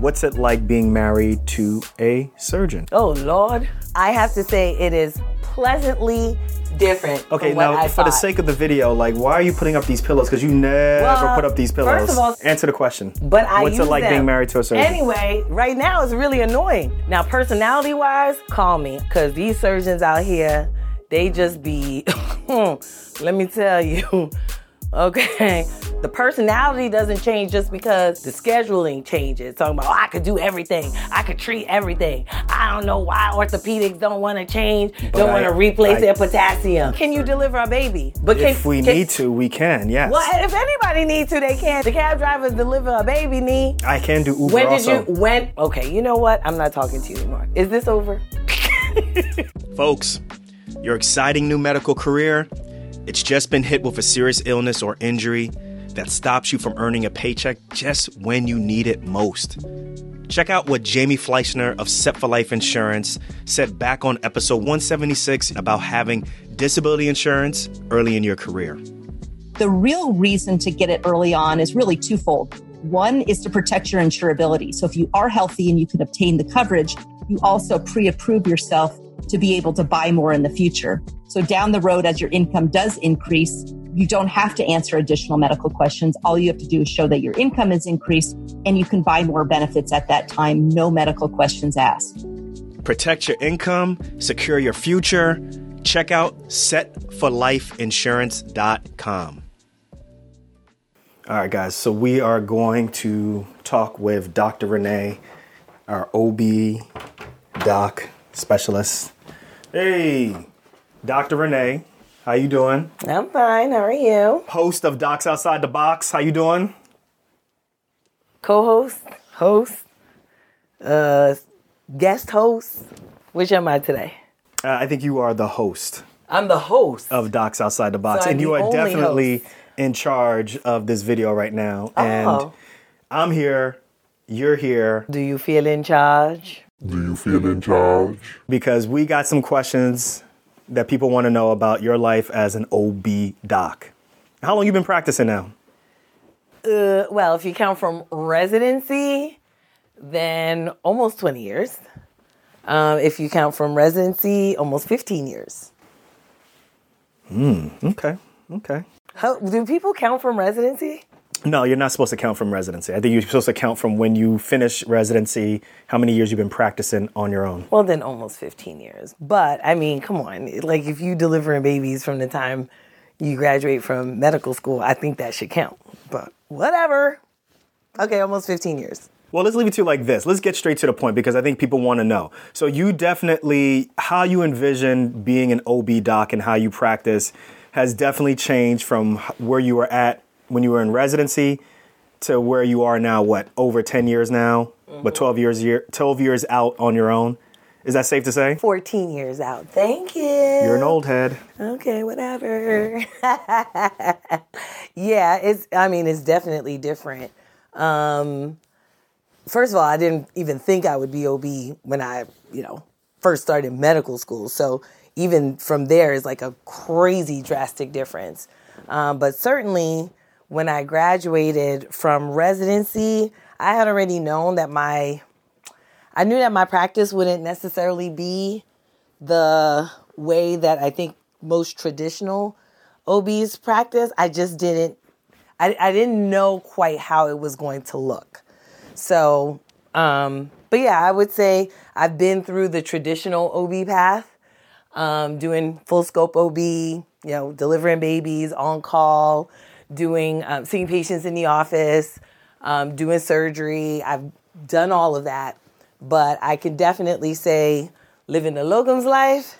what's it like being married to a surgeon? Oh Lord, I have to say it is pleasantly different. Okay, from what now I for the sake of the video, like, why are you putting up these pillows? Because you never Well, put up these pillows. first of all- Answer the question. But I what's use it like them. being married to a surgeon? Anyway, right now it's really annoying. Now, personality wise, call me because these surgeons out here, they just be. Hmm, let me tell you. Okay, the personality doesn't change just because the scheduling changes. Talking about, oh, I could do everything, I could treat everything. I don't know why orthopedics don't want to change, don't want to replace I- their potassium. Can you deliver a baby? But if can, we can- need to, we can. Yes. well, if anybody needs to, they can. The cab drivers deliver a baby need. I can do Uber When did also. you? When? Okay, you know what? I'm not talking to you anymore. Is this over? Folks, your exciting new medical career, it's just been hit with a serious illness or injury that stops you from earning a paycheck just when you need it most. Check out what Jamie Fleischner of Set for Life Insurance said back on episode 176 about having disability insurance early in your career. The real reason to get it early on is really twofold. One is to protect your insurability. So if you are healthy and you can obtain the coverage, you also pre-approve yourself to be able to buy more in the future. So down the road, as your income does increase, you don't have to answer additional medical questions. All you have to do is show that your income is increased and you can buy more benefits at that time. No medical questions asked. Protect your income, secure your future. Check out setforlifeinsurance.com. All right, guys. So we are going to talk with Dr. Renee, our OB doc specialist. Hey, Dr. Renee, how you doing? I'm fine. How are you? Host of Docs Outside the Box. How you doing? Co-host, host, uh, guest host. Which am I today? Uh, I think you are the host I'm the host. of Docs Outside the Box, So and you are definitely host. in charge of this video right now. And Oh. I'm here, you're here, Do you feel in charge? Do you feel in charge? because we got some questions that people want to know about your life as an OB doc. How long you been practicing now? Uh, well, if you count from residency, then almost 20 years. Um, if you count from residency, almost 15 years. Hmm. Okay, okay. How, do people count from residency? No, you're not supposed to count from residency. I think you're supposed to count from when you finish residency, how many years you've been practicing on your own. Well, then almost 15 years. But I mean, come on. Like, if you delivering babies from the time you graduate from medical school, I think that should count. But whatever. Okay, almost 15 years. Well, let's leave it to you like this. Let's get straight to the point because I think people want to know. So, you definitely, how you envision being an OB doc and how you practice has definitely changed from where you were at when you were in residency to where you are now, what, over 10 years now, but 12 years, year, 12 years out on your own. Is that safe to say? 14 years out. Thank you. You're an old head. Okay, whatever. yeah, it's I mean, it's definitely different. Um first of all, I didn't even think I would be OB when I, you know, first started medical school. So even from there is like a crazy drastic difference. Um, but certainly when I graduated from residency, I had already known that my I knew that my practice wouldn't necessarily be the way that I think most traditional OBs practice. I just didn't I, I didn't know quite how it was going to look. So, um, but yeah, I would say I've been through the traditional OB path, um, doing full scope OB, you know, delivering babies on call, doing um, seeing patients in the office, um, doing surgery. I've done all of that, but I can definitely say living the locums life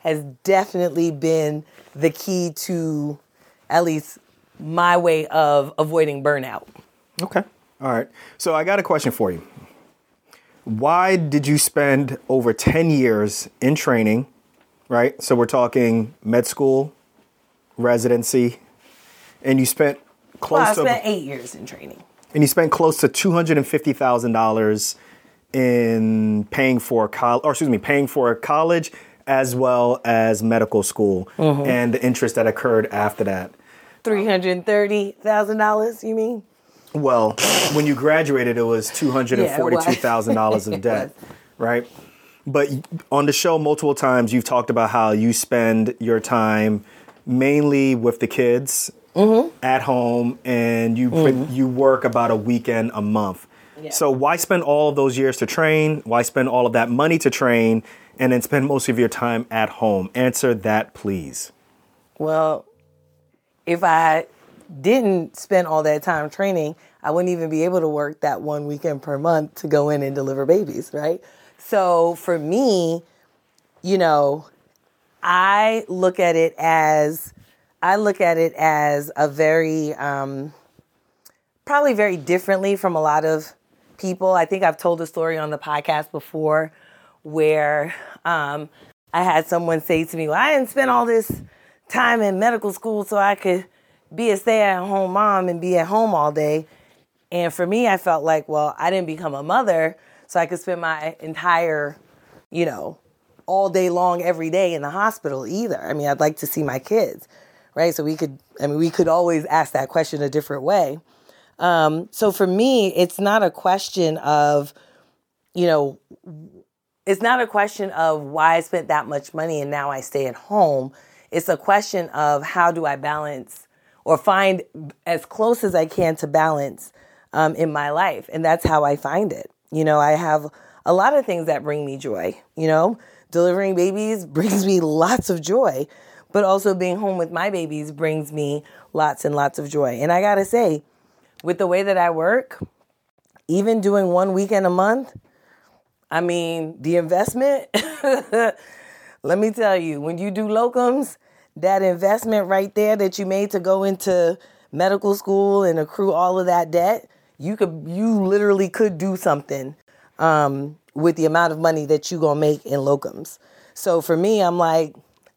has definitely been the key to at least my way of avoiding burnout. Okay. All right. So I got a question for you. Why did you spend over 10 years in training, right? So we're talking med school, residency, and you spent close Well, I to spent eight years in training. and you spent close to $250,000 in paying for college, or excuse me, paying for college as well as medical school Mm-hmm. and the interest that occurred after that. Three hundred thirty thousand dollars. You mean? Well, when you graduated, it was two hundred and forty-two thousand dollars of debt, right? But on the show, multiple times you've talked about how you spend your time mainly with the kids Mm-hmm. at home, and you put, you work about a weekend a month. Yeah. So why spend all of those years to train? Why spend all of that money to train, and then spend most of your time at home? Answer that, please. Well, if I didn't spend all that time training, I wouldn't even be able to work that one weekend per month to go in and deliver babies, right? So for me, you know, I look at it as I look at it as a very um, probably very differently from a lot of people. I think I've told a story on the podcast before where um, I had someone say to me, Well, I didn't spend all this time in medical school so I could be a stay at home mom and be at home all day. And for me, I felt like, well, I didn't become a mother so I could spend my entire, you know, all day long every day in the hospital either. I mean, I'd like to see my kids, right? So we could, I mean, we could always ask that question a different way. Um, so for me, it's not a question of, you know, it's not a question of why I spent that much money and now I stay at home. It's a question of how do I balance or find as close as I can to balance um, in my life. And that's how I find it. You know, I have a lot of things that bring me joy. You know, delivering babies brings me lots of joy, but also being home with my babies brings me lots and lots of joy. And I got to say, with the way that I work, even doing one weekend a month, I mean, the investment, let me tell you, when you do locums, that investment right there that you made to go into medical school and accrue all of that debt, you could you literally could do something um, with the amount of money that you gonna make in locums. So for me, I'm like,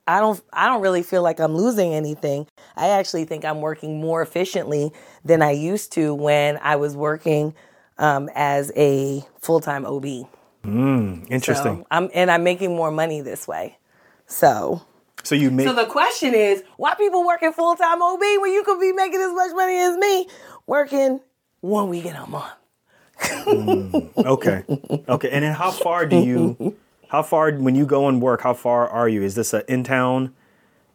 I don't I don't really feel like I'm losing anything. I actually think I'm working more efficiently than I used to when I was working um, as a full time OB. Interesting. So I'm and I'm making more money this way. So So, you make so the question is, why people working full time OB when you could be making as much money as me working one weekend a month? Okay. Okay. And then how far do you, how far, when you go and work, how far are you? Is this an in town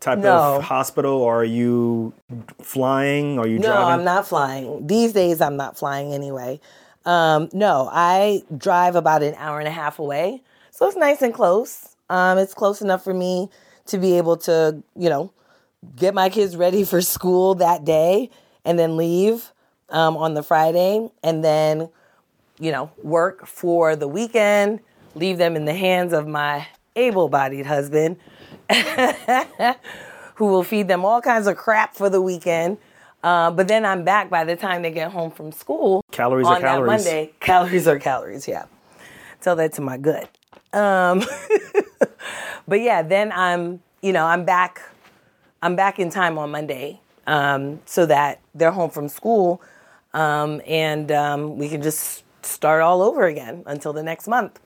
type No. of hospital or are you flying? Are you No, driving? I'm not flying. These days, I'm not flying anyway. Um, no, I drive about an hour and a half away, so it's nice and close. Um, it's close enough for me to be able to, you know, get my kids ready for school that day and then leave um, on the Friday and then, you know, work for the weekend, leave them in the hands of my able bodied husband who will feed them all kinds of crap for the weekend. Uh, but then I'm back by the time they get home from school. Calories are calories. that Monday. Calories are calories. Yeah, tell that to my gut. Um, but yeah, then I'm you know I'm back. I'm back in time on Monday, um, so that they're home from school, um, and um, we can just start all over again until the next month.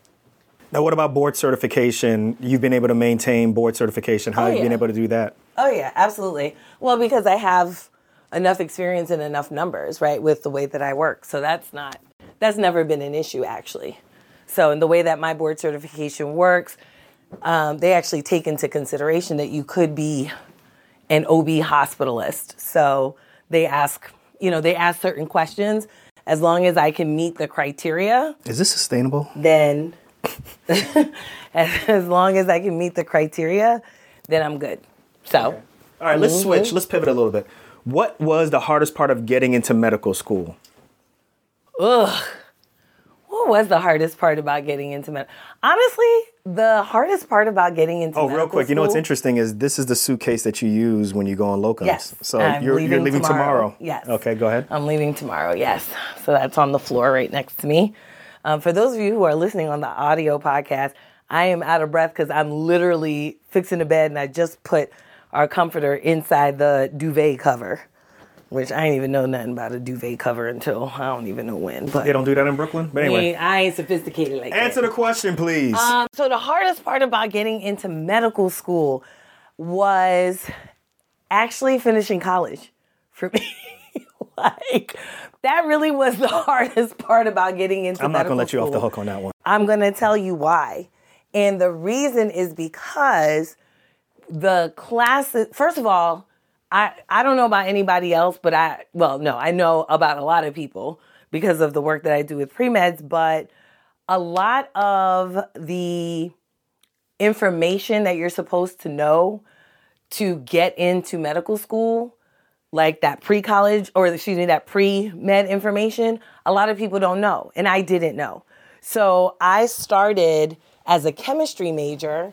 Now, what about board certification? You've been able to maintain board certification. How Oh, have you been able to do that? Oh yeah, absolutely. Well, because I have enough experience and enough numbers, right, with the way that I work. So that's not that's never been an issue actually. So in the way that my board certification works, um, they actually take into consideration that you could be an OB hospitalist. So they ask, you know, they ask certain questions. As long as I can meet the criteria, Is this sustainable? then as long as I can meet the criteria, then I'm good. So. All right, let's Mm-hmm. switch. Let's pivot a little bit. What was the hardest part of getting into medical school? Ugh. What was the hardest part about getting into med? Honestly, the hardest part about getting into Oh, real quick. You know what's interesting is this is the suitcase that you use when you go on locums. Yes, So I'm you're you're leaving leaving tomorrow. tomorrow. Yes. Okay, go ahead. I'm leaving tomorrow. Yes, so that's on the floor right next to me. Um, for those of you who are listening on the audio podcast, I am out of breath because I'm literally fixing the bed and I just put our comforter inside the duvet cover, which I didn't even know nothing about a duvet cover until I don't even know when. But They don't do that in Brooklyn. But I, anyway, ain't, I ain't sophisticated like that. answer the question, please. Um, so the hardest part about getting into medical school was actually finishing college for me. like that really was the hardest part about getting into school. I'm not gonna let you off the hook on that one. I'm going to tell you why. And the reason is because the classes, first of all, I, I don't know about anybody else, but I, well, no, I know about a lot of people because of the work that I do with pre meds, but a lot of the information that you're supposed to know to get into medical school, like that pre college or excuse me, that pre med information, a lot of people don't know. And I didn't know. So I started as a chemistry major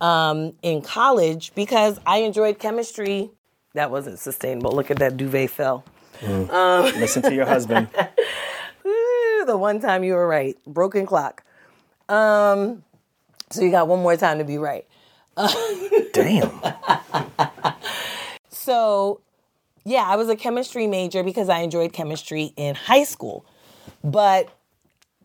um, in college because I enjoyed chemistry. That wasn't sustainable. Look at that duvet fell. Listen to your husband. The one time you were right. Broken clock. Um, so you got one more time to be right. Damn. Yeah, I was a chemistry major because I enjoyed chemistry in high school. But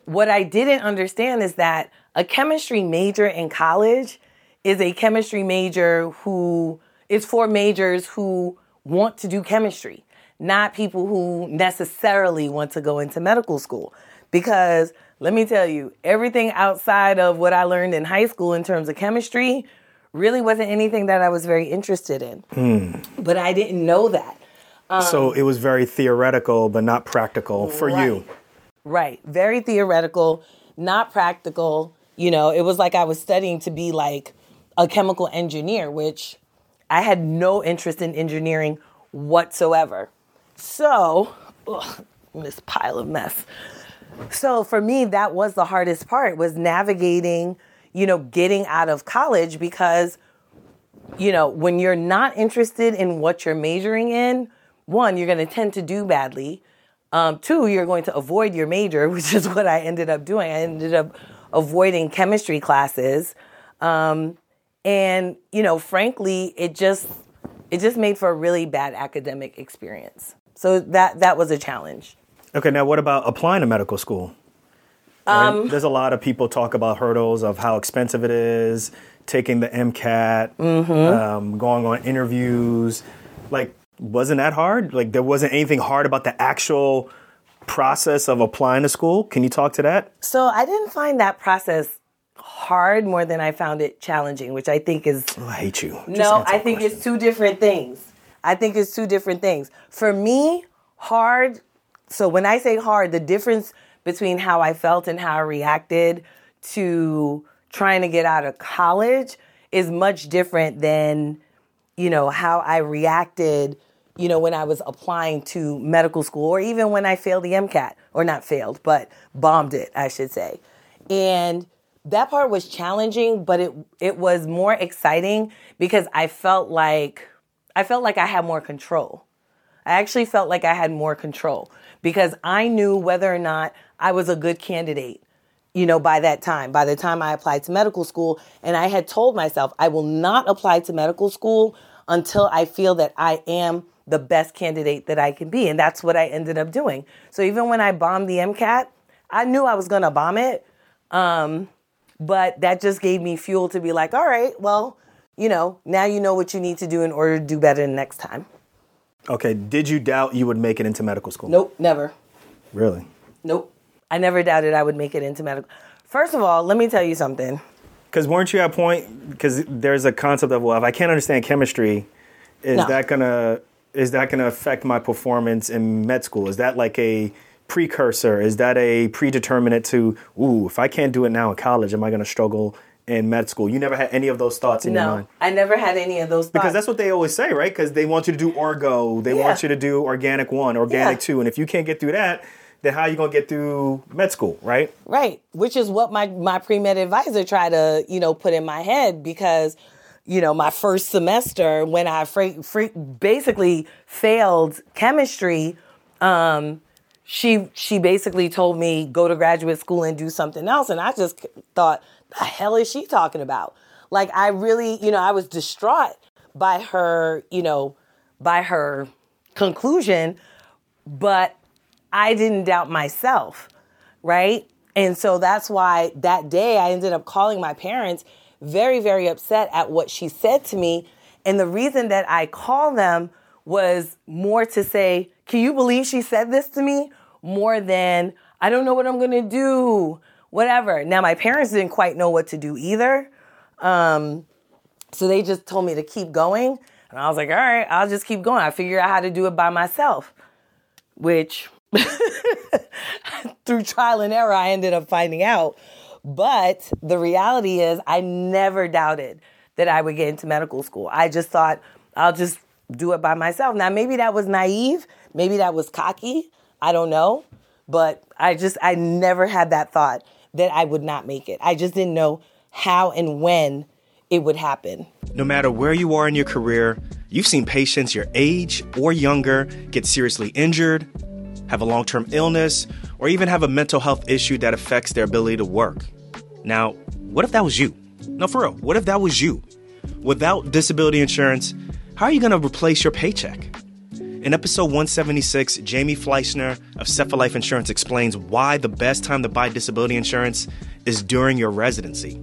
what I didn't understand is that a chemistry major in college is a chemistry major who is for majors who want to do chemistry, not people who necessarily want to go into medical school. Because let me tell you, everything outside of what I learned in high school in terms of chemistry really wasn't anything that I was very interested in. Hmm. But I didn't know that. So um, it was very theoretical, but not practical for you. Right. Very theoretical, not practical. You know, it was like I was studying to be like a chemical engineer, which I had no interest in engineering whatsoever. So, ugh, this pile of mess. So for me, that was the hardest part was navigating, you know, getting out of college because, you know, when you're not interested in what you're majoring in, one, you're going to tend to do badly. Um, two, you're going to avoid your major, which is what I ended up doing. I ended up avoiding chemistry classes. Um, and, you know, frankly, it just it just made for a really bad academic experience. So that that was a challenge. Okay, now what about applying to medical school? Right? There's a lot of people talk about hurdles of how expensive it is, taking the MCAT, um, going on interviews. Like, wasn't that hard? Like, there wasn't anything hard about the actual process of applying to school. Can you talk to that? So I didn't find that process hard more than I found it challenging, which I think is Oh, I hate you. Just no, I think question. it's two different things. I think it's two different things. For me, hard. So when I say hard, the difference between how I felt and how I reacted to trying to get out of college is much different than you know how I reacted you know when I was applying to medical school or even when I failed the MCAT or not failed but bombed it I should say and that part was challenging but it it was more exciting because I felt like I felt like I had more control I actually felt like I had more control because I knew whether or not I was a good candidate, you know, by that time, by the time I applied to medical school. And I had told myself, I will not apply to medical school until I feel that I am the best candidate that I can be. And that's what I ended up doing. So even when I bombed the MCAT, I knew I was going to bomb it. Um, but that just gave me fuel to be like, all right, well, you know, now you know what you need to do in order to do better next time. Okay, did you doubt you would make it into medical school? Nope, never. Really? Nope. I never doubted I would make it into medical. First of all, let me tell you something. Because weren't you at point? Because there's a concept of well, if I can't understand chemistry, is No. that gonna is that gonna affect my performance in med school? Is that like a precursor? Is that a predeterminant to ooh, if I can't do it now in college, am I gonna struggle in med school? You never had any of those thoughts in your No, mind. I never had any of those thoughts. Because that's what they always say, right? Because they want you to do orgo, they Yeah. want you to do organic one, organic Yeah. two, and if you can't get through that, then how are you gonna get through med school, right? Right, which is what my my pre med advisor tried to you know put in my head because you know my first semester when I basically failed chemistry, um, she she basically told me go to graduate school and do something else, and I just thought the hell is she talking about? Like I really you know I was distraught by her you know by her conclusion, but I didn't doubt myself, right? And so that's why that day I ended up calling my parents very, very upset at what she said to me. And the reason that I called them was more to say, can you believe she said this to me? More than, I don't know what I'm gonna do, whatever. Now, my parents didn't quite know what to do either. Um, so they just told me to keep going. And I was like, all right, I'll just keep going. I figured out how to do it by myself, which through trial and error, I ended up finding out. But the reality is, I never doubted that I would get into medical school. I just thought, I'll just do it by myself. Now, maybe that was naive, maybe that was cocky. I don't know. But I just, I never had that thought that I would not make it. I just didn't know how and when it would happen. No matter where you are in your career, you've seen patients your age or younger get seriously injured, have a long term illness, or even have a mental health issue that affects their ability to work. Now, what if that was you? No, for real, what if that was you? Without disability insurance, how are you going to replace your paycheck? In episode 176, Jamie Fleischner of Set for Life Insurance explains why the best time to buy disability insurance is during your residency.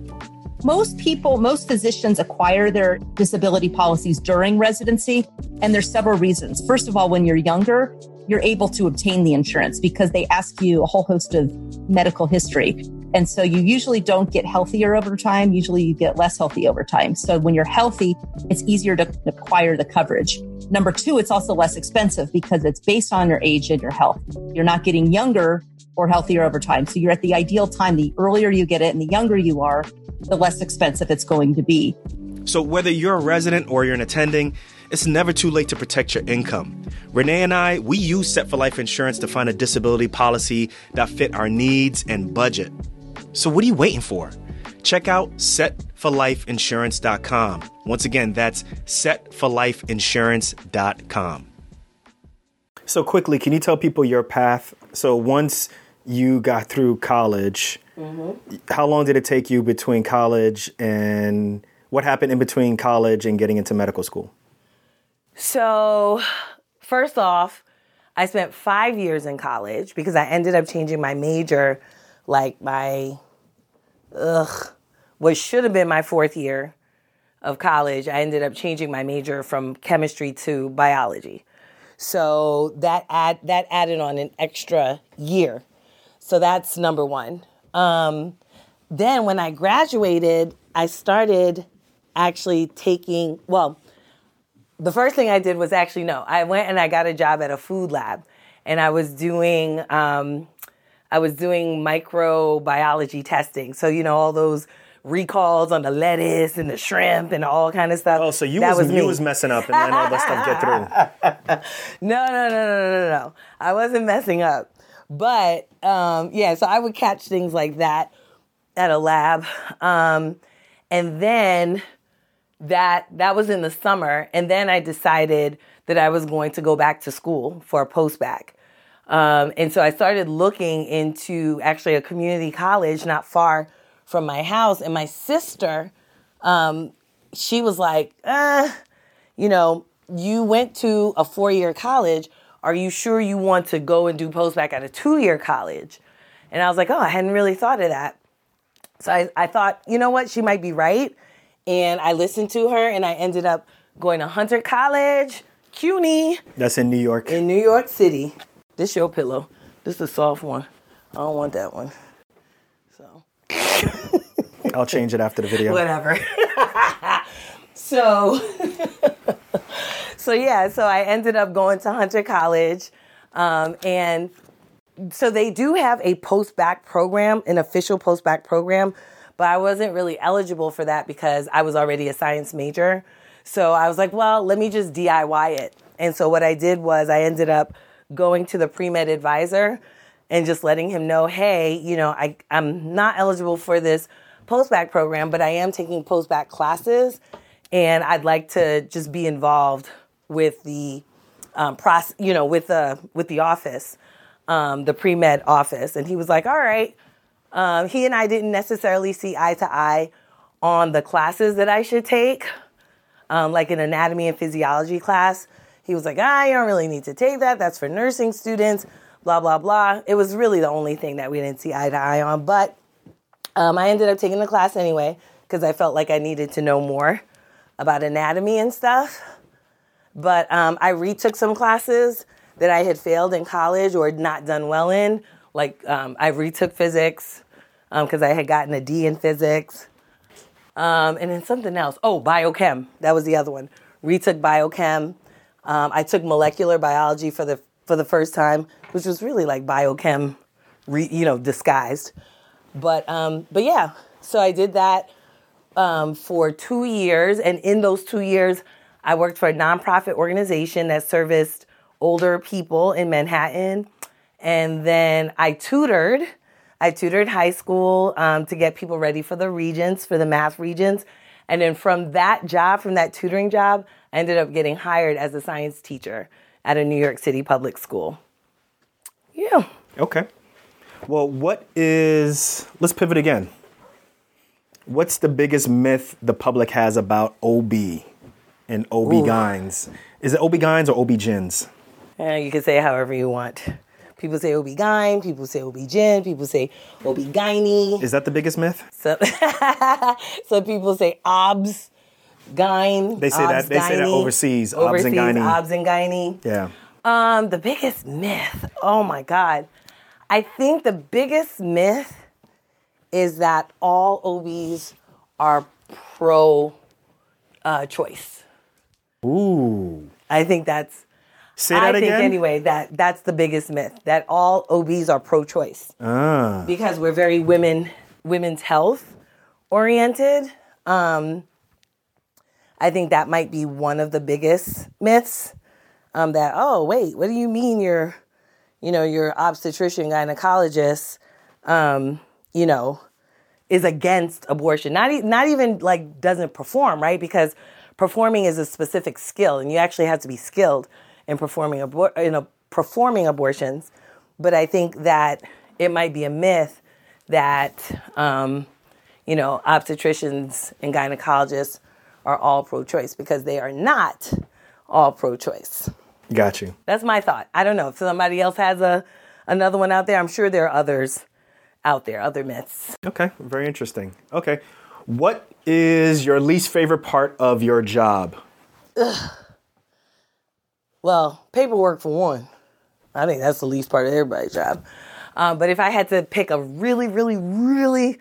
Most people, most physicians acquire their disability policies during residency, and there's several reasons. First of all, when you're younger, you're able to obtain the insurance because they ask you a whole host of medical history. And so you usually don't get healthier over time. Usually you get less healthy over time. So when you're healthy, it's easier to acquire the coverage. Number two, it's also less expensive because it's based on your age and your health. You're not getting younger or healthier over time. So you're at the ideal time. The earlier you get it and the younger you are, the less expensive it's going to be. So whether you're a resident or you're an attending, it's never too late to protect your income. Renee and I, we use Set for Life Insurance to find a disability policy that fit our needs and budget. So what are you waiting for? Check out setforlifeinsurance.com. Once again, that's setforlifeinsurance.com. So quickly, can you tell people your path? So once you got through college, mm-hmm. how long did it take you between college and what happened in between college and getting into medical school? So, first off, I spent five years in college because I ended up changing my major like my, ugh, what should have been my fourth year of college. I ended up changing my major from chemistry to biology. So that add that added on an extra year. So that's number one. Um, then when I graduated, I started actually taking well. The first thing I did was actually no. I went and I got a job at a food lab, and I was doing um, I was doing microbiology testing. So you know all those recalls on the lettuce and the shrimp and all kind of stuff. Oh, so you that was, was you was messing up and then all that stuff get through. no, no, no, no, no, no. I wasn't messing up. But um, yeah, so I would catch things like that at a lab. Um, and then that that was in the summer. And then I decided that I was going to go back to school for a post bac. Um, and so I started looking into actually a community college not far from my house. And my sister, um, she was like, uh, you know, you went to a four year college. Are you sure you want to go and do post bac at a two year college? And I was like, oh, I hadn't really thought of that. So I, I thought, you know what, she might be right. And I listened to her and I ended up going to Hunter College, CUNY. That's in New York. In New York City. This your pillow. This is a soft one. I don't want that one. So. I'll change it after the video. Whatever. so, so yeah, so I ended up going to Hunter College, um, and so they do have a post bac program, an official post bac program, but I wasn't really eligible for that because I was already a science major. So I was like, well, let me just DIY it. And so what I did was I ended up going to the pre med advisor and just letting him know, hey, you know, I, I'm not eligible for this post bac program, but I am taking post bac classes, and I'd like to just be involved with the um, process, you know, with the with the office, um, the pre med office. And he was like, all right. Um, he and I didn't necessarily see eye to eye on the classes that I should take, um, like an anatomy and physiology class. He was like, ah, you don't really need to take that. That's for nursing students blah, blah, blah. It was really the only thing that we didn't see eye to eye on. But um, I ended up taking the class anyway because I felt like I needed to know more about anatomy and stuff. But um, I retook some classes that I had failed in college or not done well in. Like um, I retook physics because I had gotten a D in physics. Um, and then something else. Oh, biochem. That was the other one. Retook biochem. Um, I took molecular biology for the for the first time, which was really like biochem, re, you know, disguised. But um, but yeah, so I did that um, for two years, and in those two years, I worked for a nonprofit organization that serviced older people in Manhattan, and then I tutored. I tutored high school um, to get people ready for the regents, for the math regents. And then from that job, from that tutoring job, I ended up getting hired as a science teacher at a New York City public school. Yeah. Okay. Well, what is, let's pivot again. What's the biggest myth the public has about OB and OB-GYNs? Is it OB-GYNs or OB-GYNs? And you can say however you want. People say OB-GYN, people say OB-GYN, people say OB-GYNE. Is that the biggest myth? So, so people say OBS, gyne. They say that- they say that overseas, obs and Overseas, gyne. OBS and gyne. Yeah. Um, the biggest myth. Oh my God. I think the biggest myth is that all OBs are pro uh, choice. Ooh. I think that's Say I that think again. anyway that that's the biggest myth that all OBs are pro-choice Ah. because we're very women women's health oriented. Um, I think that might be one of the biggest myths. Um, that oh wait, what do you mean you're, you know, your obstetrician gynecologist, um, you know, is against abortion. Not e- not even like doesn't perform right because performing is a specific skill and you actually have to be skilled in performing abor- in a, performing abortions. But I think that it might be a myth that um, you know obstetricians and gynecologists are all pro-choice because they are not all pro-choice. Got you. That's my thought. I don't know if somebody else has a another one out there. I'm sure there are others out there, other myths. Okay. Very interesting. Okay. What is your least favorite part of your job? Well, paperwork for one. I think that's the least part of everybody's job. Um, but if I had to pick a really, really, really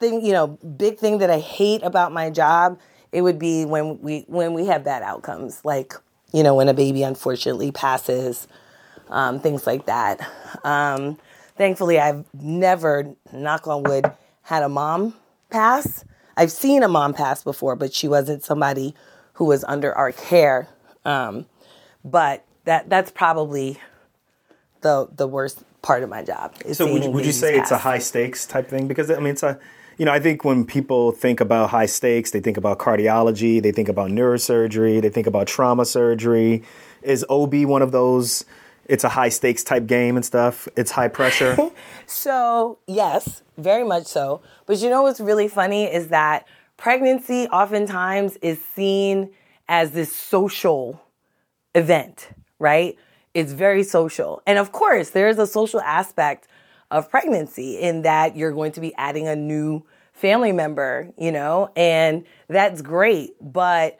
thing, you know, big thing that I hate about my job, it would be when we when we have bad outcomes, like you know, when a baby unfortunately passes, um, things like that. Um, thankfully, I've never, knock on wood, had a mom pass. I've seen a mom pass before, but she wasn't somebody who was under our care. Um, but that that's probably the the worst part of my job. So would, you- would you say it's a high stakes type thing? Because I mean, it's a, you know, I think when people think about high stakes, they think about cardiology, they think about neurosurgery, they think about trauma surgery. Is OB one of those? It's a high stakes type game and stuff. It's high pressure. So, yes, very much so. But you know what's really funny is that pregnancy oftentimes is seen as this social event, right? It's very social. And of course, there's a social aspect of pregnancy in that you're going to be adding a new family member, you know, and that's great. But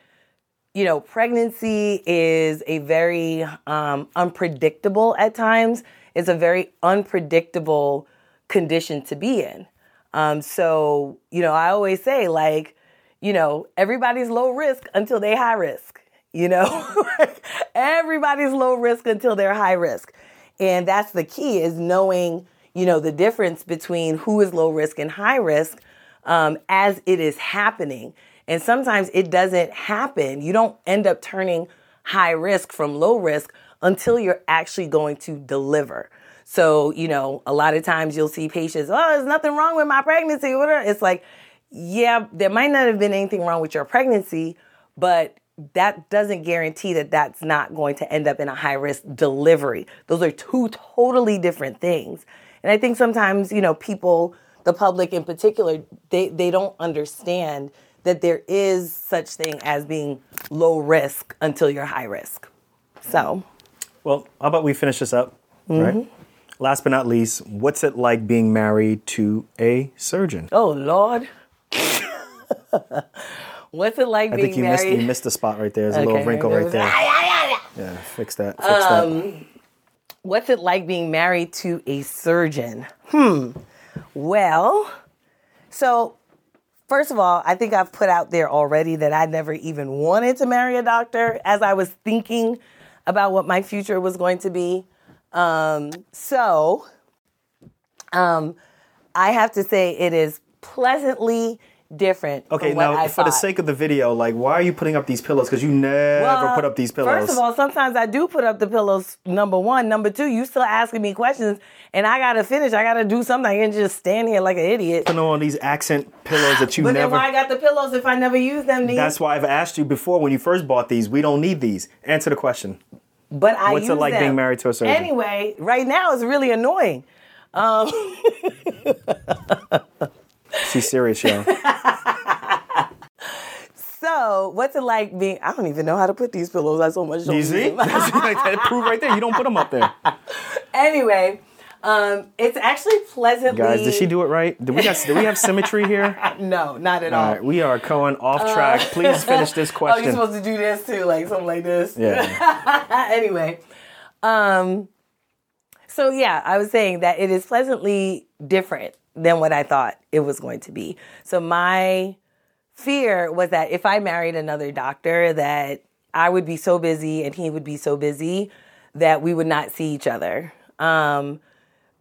you know, pregnancy is a very um, unpredictable at times. It's a very unpredictable condition to be in. Um, so, you know, I always say, like, you know, everybody's low risk until they high risk. You know, everybody's low risk until they're high risk. And that's the key is knowing, you know, the difference between who is low risk and high risk um, as it is happening. And sometimes it doesn't happen. You don't end up turning high risk from low risk until you're actually going to deliver. So, you know, a lot of times you'll see patients, oh, there's nothing wrong with my pregnancy. It's like, yeah, there might not have been anything wrong with your pregnancy, but that doesn't guarantee that that's not going to end up in a high risk delivery. Those are two totally different things. And I think sometimes, you know, people, the public in particular, they, they don't understand that there is such thing as being low risk until you're high risk. So, well, how about we finish this up, right? Mm-hmm. Last but not least, what's it like being married to a surgeon? oh Lord. What's it like I being think you missed you missed the spot right there. There's a little wrinkle right there. Yeah, fix that. Fix that. What's it like being married to a surgeon? Hmm. Well, so first of all, I think I've put out there already that I never even wanted to marry a doctor as I was thinking about what my future was going to be. Um, so, um, I have to say it is pleasantly different. Okay, now for the sake of the video, like, why are you putting up these pillows? Because you never Well, put up these pillows. First of all, sometimes I do put up the pillows. Number one, number two, you still asking me questions, and I gotta finish. I gotta do something. I can't just stand here like an idiot. putting on these accent pillows that you But then never. why I got the pillows if I never use them? Then? That's why I've asked you before when you first bought these. We don't need these. Answer the question. but I what's it like being married to a surgeon? Anyway, right now it's really annoying. Um, She's serious, yo. So, what's it like being? I don't even know how to put these pillows. I so much. don't you use see? them. That's like that proof right there. You don't put them up there. anyway, um, it's actually pleasantly. Guys, did she do it right? Did we, got, did we have symmetry here? No, not at All all. right, we are going off track. Please finish this question. Oh, you're supposed to do this too, like something like this. yeah. anyway, um, so yeah, I was saying that it is pleasantly different than what I thought it was going to be. So my fear was that if I married another doctor, that I would be so busy and he would be so busy that we would not see each other. Um,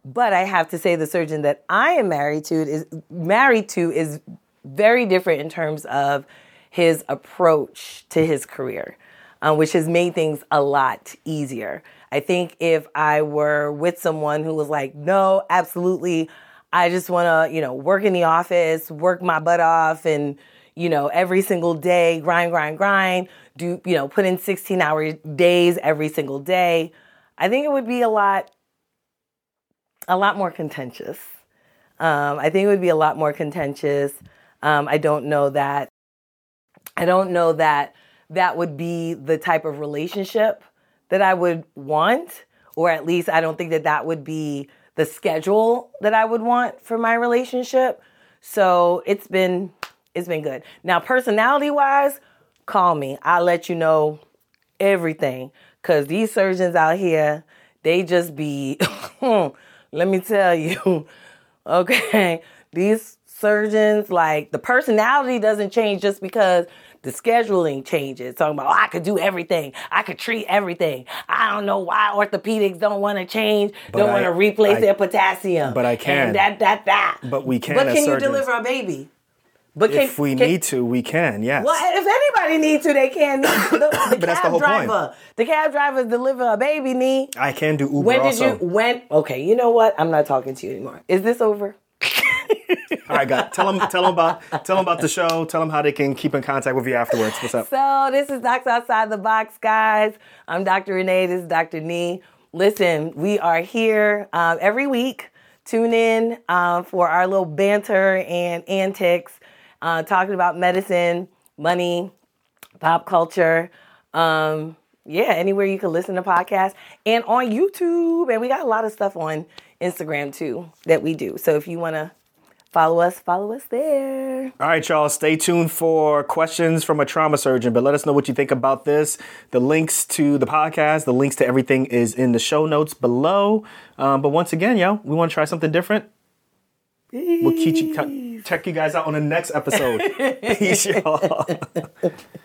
but I have to say, the surgeon that I am married to is married to is very different in terms of his approach to his career, uh, which has made things a lot easier. I think if I were with someone who was like, no, absolutely, I just want to, you know, work in the office, work my butt off, and you know, every single day, grind, grind, grind, do, you know, put in 16 hour days every single day. I think it would be a lot a lot more contentious. Um, I think it would be a lot more contentious. Um, I don't know that. I don't know that that would be the type of relationship that I would want, or at least I don't think that that would be the schedule that I would want for my relationship. So it's been it's been good. Now, personality wise, call me. I'll let you know everything. Cause these surgeons out here, they just be let me tell you, okay, these surgeons, like the personality doesn't change just because the scheduling changes. Talking about, oh, I could do everything, I could treat everything. I don't know why orthopedics don't want to change, But don't want to replace I- their potassium. but I can. And that, that, that. But we can But can you surgeons. deliver a baby? But can, If we can- need to, we can, yes. well, if anybody needs to, they can. The, the But that's cab the whole point. driver, the cab driver deliver a baby need. I can do Uber When did also. you? When? Okay, you know what? I'm not talking to you anymore. Is this over? All right, guys, tell them, tell them about, tell them about the show. Tell them how they can keep in contact with you afterwards. What's up? So this is Docs Outside the Box, guys. I'm Dr. Renee. This is Dr. Nii. Listen, we are here um, every week. Tune in um, for our little banter and antics, uh, talking about medicine, money, pop culture. Um, yeah, anywhere you can listen to podcasts and on YouTube. And we got a lot of stuff on Instagram too that we do. So if you want to follow us, follow us there. All right, y'all, stay tuned for questions from a trauma surgeon, but let us know what you think about this. The links to the podcast, the links to everything is in the show notes below. Um, but once again, yo, we want to try something different. We'll keep you, check you guys out on the next episode. Peace, y'all.